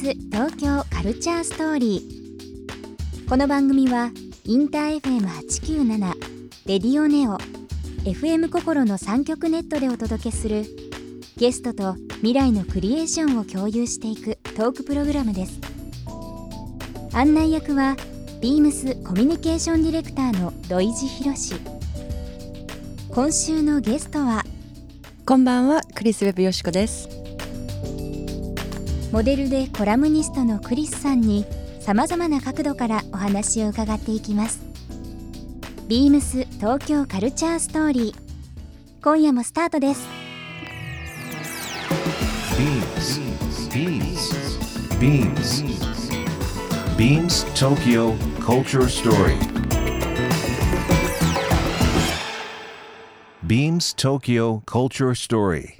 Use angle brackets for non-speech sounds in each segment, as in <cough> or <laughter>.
ス東京カルチャーストーリー。この番組はインター FM897 レディオネオ FM 心の3極ネットでお届けするゲストと未来のクリエーションを共有していくトークプログラムです。案内役はビームスコミュニケーションディレクターの土井博。今週のゲストはこんばんはクリス・ウェブよしこです。モデルでコラムニストのクリスさんにさまざまな角度からお話を伺っていきますビームス東京カルチャーストーリー今夜もスタートです Beams. Beams. Beams Tokyo Culture Story. Beams Tokyo Culture Story.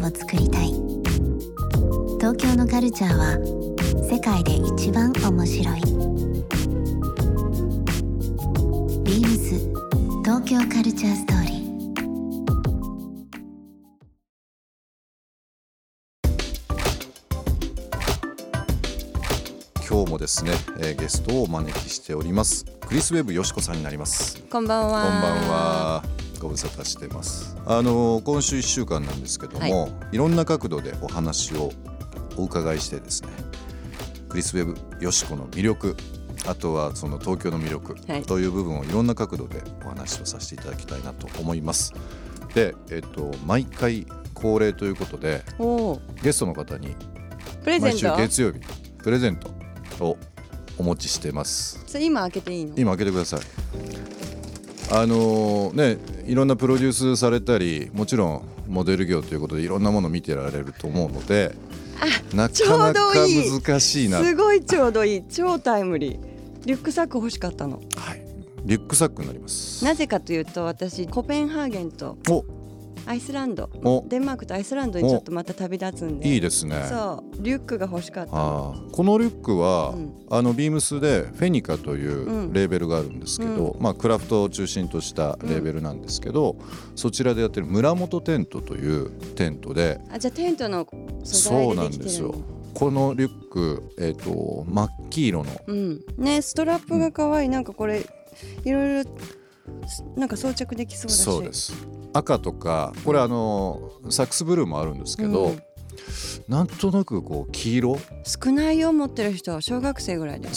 ーな未来を作りたい。東京のカルチャーは世界で一番面白い。ビームス東京カルチャーストーリー。今日もですね、えーゲストをお招きしております。クリス・ウェブよしこさんになります。こんばんは。こんばんはご無沙汰してます。あのー今週1週間なんですけども、、はい。ろんな角度でお話をお伺いしてですねクリス・ウェブよしこの魅力あとはその東京の魅力はい。という部分をいろんな角度でお話をさせていただきたいなと思います。でえっ、と毎回恒例ということでゲストの方にプレゼン毎週ト月曜日プレゼントをお持ちしてます。今開けていいの？今開けてくださいあのねいろんなプロデュースされたりもちろんモデル業ということでいろんなもの見てられると思うのでなちょかなうどかいい。難しいな。すごいちょうどいい。超タイムリー。リュックサック欲しかったの。はい、リュックサックになります。なぜかというと私コペンハーゲンとおアイスランド。お。デンマークとアイスランドにちょっとまた旅立つんで。いいですね。そうリュックが欲しかった。このリュックは、うん。あのビームスでフェニカといううん。レーベルがあるんですけど、まあ、クラフトを中心としたレーベルなんですけど、そちらでやってる村本テントというテントであじゃあテントの素そうな材でできてるんですよ。このリュック、えー、と真っ黄色の。うん。ねストラップが可愛い。なんかこれいろいろなんか装着できそうだし。そうです赤とかこれあのサックスブルーもあるんですけど、うん。なんとなくこう黄色？少ないよ持ってる人は小学生ぐらいで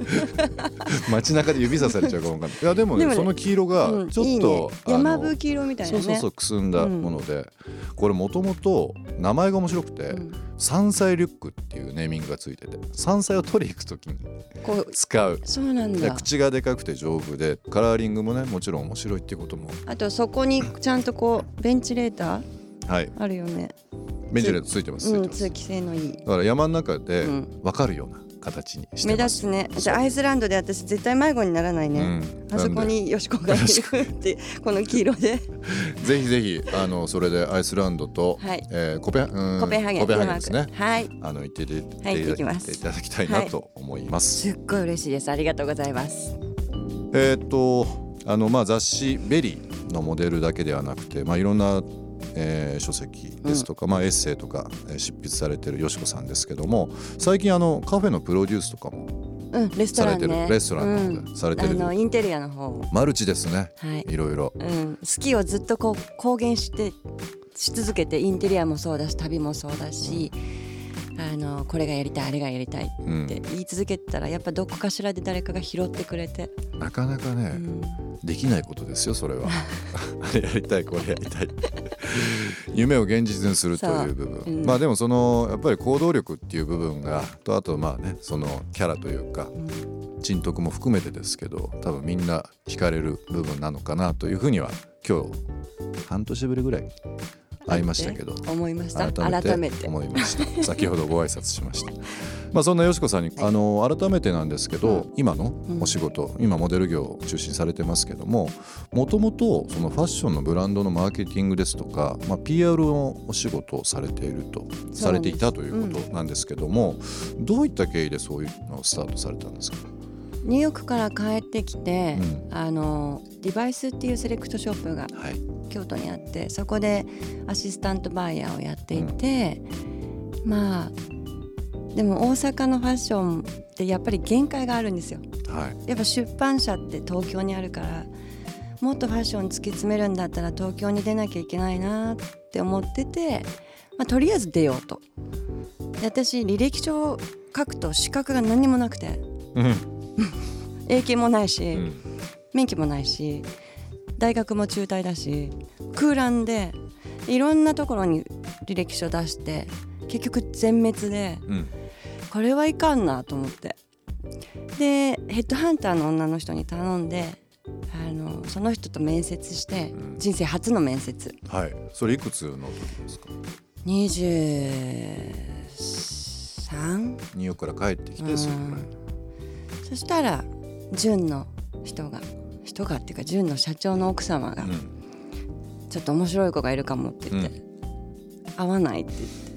<laughs> 街中で指さされちゃうかもわかんない。いやでもねでもねその黄色がうんちょっと、いいねあの山吹色みたいなね。そうそうそうくすんだもので、これもともと名前が面白くて、うん。山菜リュックっていうネーミングがついてて山菜を取り行く時にこう使う。そうなんだ。で口がでかくて丈夫でカラーリングもねもちろん面白いっていうことも。あとそこにちゃんとこうベンチレーター？はい。あるよね。ベンチレートついてますついてます、うん通気性のいい。だから山の中でうん。分かるような形にして目立つね。じゃあアイスランドで私絶対迷子にならないね、うん。あそこによしこがいるって <laughs> この黄色で。ぜひぜひあのそれでアイスランドと、はい。えーコペうん。コペンハーゲンコペンハーゲンですね。はい。あの行っていて、はいい行ってきます。いただきたいなと思います。すっごい嬉しいです。ありがとうございます。えーっとあのまあ雑誌 VERY のモデルだけではなくてまあいろんな、えー書籍ですとか、まあエッセイとか、えー執筆されてるよしこさんですけども最近あのカフェのプロデュースとかもうんレストされてる、ランねレストランのされてる、あのインテリアの方。マルチですねはい。いろいろ。うん、好きをずっとこう公言してし続けてインテリアもそうだし旅もそうだし、あのこれがやりたいあれがやりたいっうん。て言い続けてたらやっぱどこかしらで誰かが拾ってくれて、なかなかね、うん。できないことですよそれは。あ <laughs> れ <laughs> やりたいこれやりたい夢を現実にするという部分、う。ん。まあでもそのやっぱり行動力っていう部分がとあとまあねそのキャラというか人徳も含めてですけど多分みんな惹かれる部分なのかなというふうには今日半年ぶりぐらい会いましたけど。思いました。改めて思いました。先ほどご挨拶しました。まあそんなよしこさんにあの改めてなんですけど、今のお仕事、今モデル業を中心にされてますけどももともとそのファッションのブランドのマーケティングですとか、まあ、PR のお仕事をされているとされていたということなんですけども、どういった経緯でそういうのをスタートされたんですか？ニューヨークから帰ってきて、うん。あのデバイスっていうセレクトショップがはい京都にあってそこでアシスタントバイヤーをやっていて、まあでも大阪のファッションってやっぱり限界があるんですよ。はい。やっぱ出版社って東京にあるからもっとファッション突き詰めるんだったら東京に出なきゃいけないなって思ってて、まあ、とりあえず出ようと。で私履歴書を書くと資格が何にもなくて。うん。<laughs> 英検もないし、うん。免許もないし大学も中退だし空欄でいろんなところに履歴書出して結局全滅でうん。これはいかんなと思って。でヘッドハンターの女の人に頼んであのその人と面接してうん。人生初の面接。はい。それいくつの時ですか？23ニューヨークから帰ってきてそれぐらい。そしたら純の人が人がっていうか純の社長の奥様がうん。ちょっと面白い子がいるかもって言って、合わないって言って。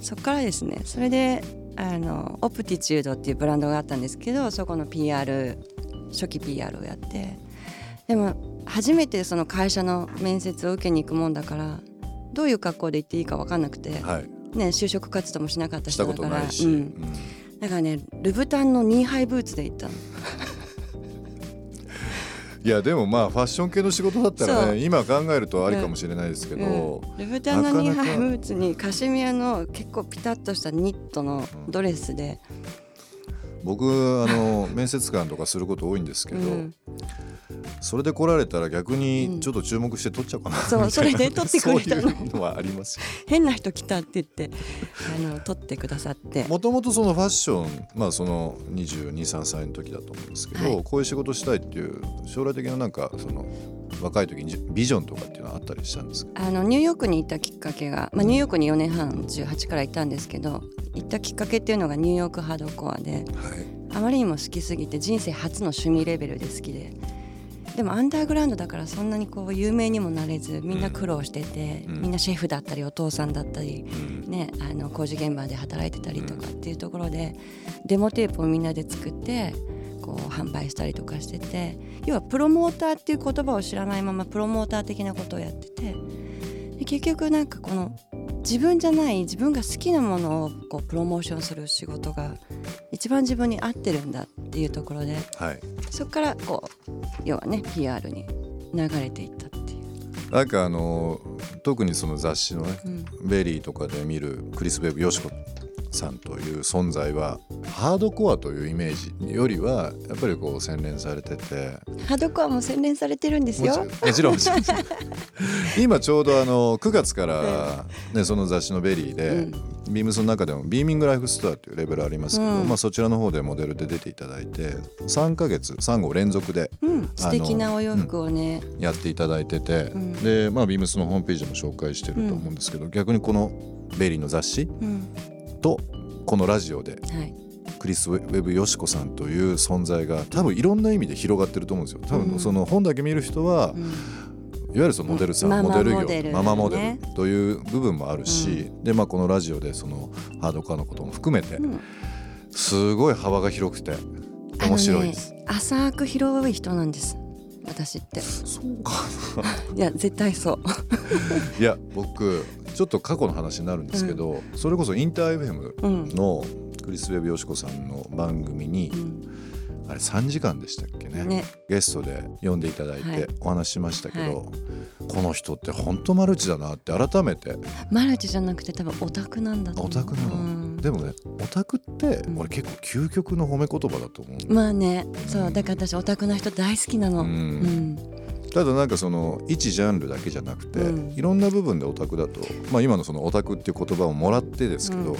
そっからですねそれであのオプティチュードっていうブランドがあったんですけどそこの PR 初期 PR をやってでも初めてその会社の面接を受けに行くもんだからどういう格好で行っていいか分かんなくて、はい。ね、就職活動もしなかった人だからうん。だからねルブタンのニーハイブーツで行ったのいやでもまあファッション系の仕事だったらね今考えるとありかもしれないですけど、うん。ルブタンのニーハイブーツにカシミヤの結構ピタッとしたニットのドレスで、僕あの面接官とかすること多いんですけど、うんそれで来られたら逆にちょっと注目して撮っちゃうかな、そうみたいな。それで撮ってくれたの。そういうのはありますよ。変な人来たって言ってあの撮ってくださって。もともとそのファッションまあその223歳の時だと思うんですけど、はい。こういう仕事したいっていう将来的ななんかその若い時にビジョンとかっていうのはあったりしたんですか？あのニューヨークに行ったきっかけが、まあ、ニューヨークに4年半18から行ったんですけど行ったきっかけっていうのがニューヨークハードコアではい。あまりにも好きすぎて人生初の趣味レベルで好きででもアンダーグラウンドだからそんなにこう有名にもなれずみんな苦労してて、うん。みんなシェフだったりお父さんだったり、うん。ね、あの工事現場で働いてたりとかっていうところでデモテープをみんなで作ってこう販売したりとかしてて要はプロモーターっていう言葉を知らないままプロモーター的なことをやっててで結局なんかこの自分じゃない自分が好きなものをこうプロモーションする仕事が一番自分に合ってるんだっていうところではいそこからこう要はね PR に流れていったっていう。なんかあの特にその雑誌のね、うん VERY とかで見るクリス・ウェブ・佳子さんという存在はハードコアというイメージよりはやっぱりこう洗練されてて。ハードコアも洗練されてるんですよ。もちろん <laughs> 今ちょうどあの9月から、ね、その雑誌の VERY で、うん。ビームスの中でもビーミングライフストアというレーベルありますけど、うん。まあ、そちらの方でモデルで出ていただいて3ヶ月3号連続でうん、素敵なお洋服をね、やっていただいてて、ん。で、まあ、ビームスのホームページでも紹介してると思うんですけど、逆にこのVERY の雑誌うん、とこのラジオではい、クリス・ウェブ・ヨシコさんという存在が多分いろんな意味で広がってると思うんですよ。多うん。分その本だけ見る人は、うん。いわゆるそのモデルさん、ママモデル業ママモデルという部分もあるし、でまあこのラジオでそのハードコアのことも含めてうん。すごい幅が広くて面白いです。ね、浅く広い人なんです私って。そうか <laughs> いや絶対そう。<laughs> いや僕ちょっと過去の話になるんですけど、それこそインター FM うん、のクリス・ウェブ・ヨシコさんの番組に、うん。あれ3時間でしたっけね？ね。ゲストで呼んでいただいはい。てお話ししましたけど、はい。この人って本当マルチだなって改めて。マルチじゃなくて多分オタクなんだと思う。オタクなの、うんでもねオタクってうん。俺結構究極の褒め言葉だと思う、まあねそううんだから私オタクな人大好きなの、ううん。んただなんかその一ジャンルだけじゃなくて、うん。いろんな部分でオタクだと、まあ、今のそのオタクっていう言葉をもらってですけど、うん。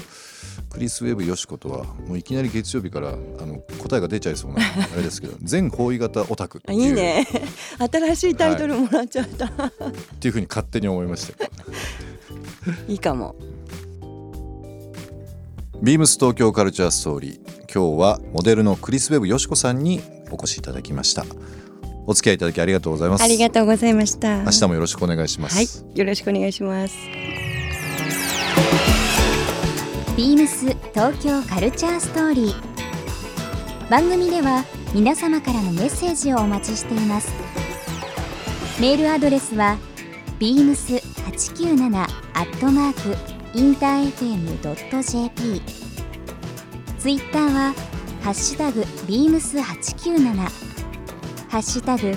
クリス・ウェブ・ヨシコとはもういきなり月曜日からあの答えが出ちゃいそうな <laughs> あれですけど全方位型オタクいう。いいね。<laughs> 新しいタイトルもらっちゃった、っていうふうに勝手に思いました <laughs> い、いかもビームス東京カルチャーストーリー。今日はモデルのクリス・ウェブ・ヨシコさんにお越しいただきました。お付き合いいただきありがとうございます。ありがとうございました。明日もよろしくお願いします、はい。よろしくお願いします。ビームス東京カルチャーストーリー。番組では皆様からのメッセージをお待ちしています。メールアドレスは beams897 アットマークインター FM.jp ツイッターはハッシュタグ beams897 ハッシュタグ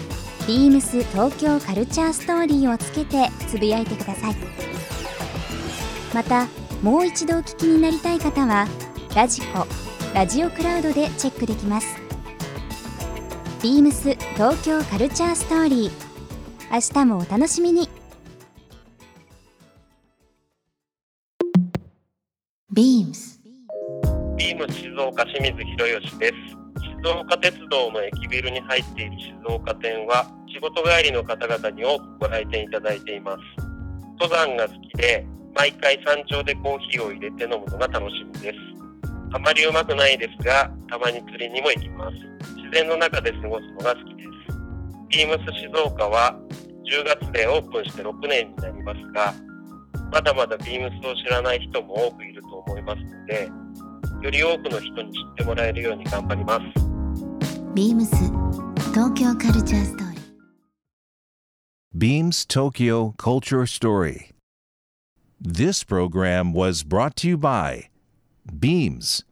ビームス東京カルチャーストーリーをつけてつぶやいてください。またもう一度お聞きになりたい方はラジコラジオクラウドでチェックできます。ビームス東京カルチャーストーリー。明日もお楽しみに。ビームスビーム静岡清水博義です。静岡鉄道の駅ビルに入っている静岡店は仕事帰りの方々に多くご来店いただいています。登山が好きで毎回山頂でコーヒーを入れて飲むのが楽しみです。あまりうまくないですが、たまに釣りにも行きます。自然の中で過ごすのが好きです。ビームス静岡は10月でオープンして6年になりますが、まだまだビームスを知らない人も多くいると思いますので、より多くの人に知ってもらえるように頑張ります。ビームス東京カルチャーストーリー Beams Tokyo Culture Story. This program was brought to you by Beams.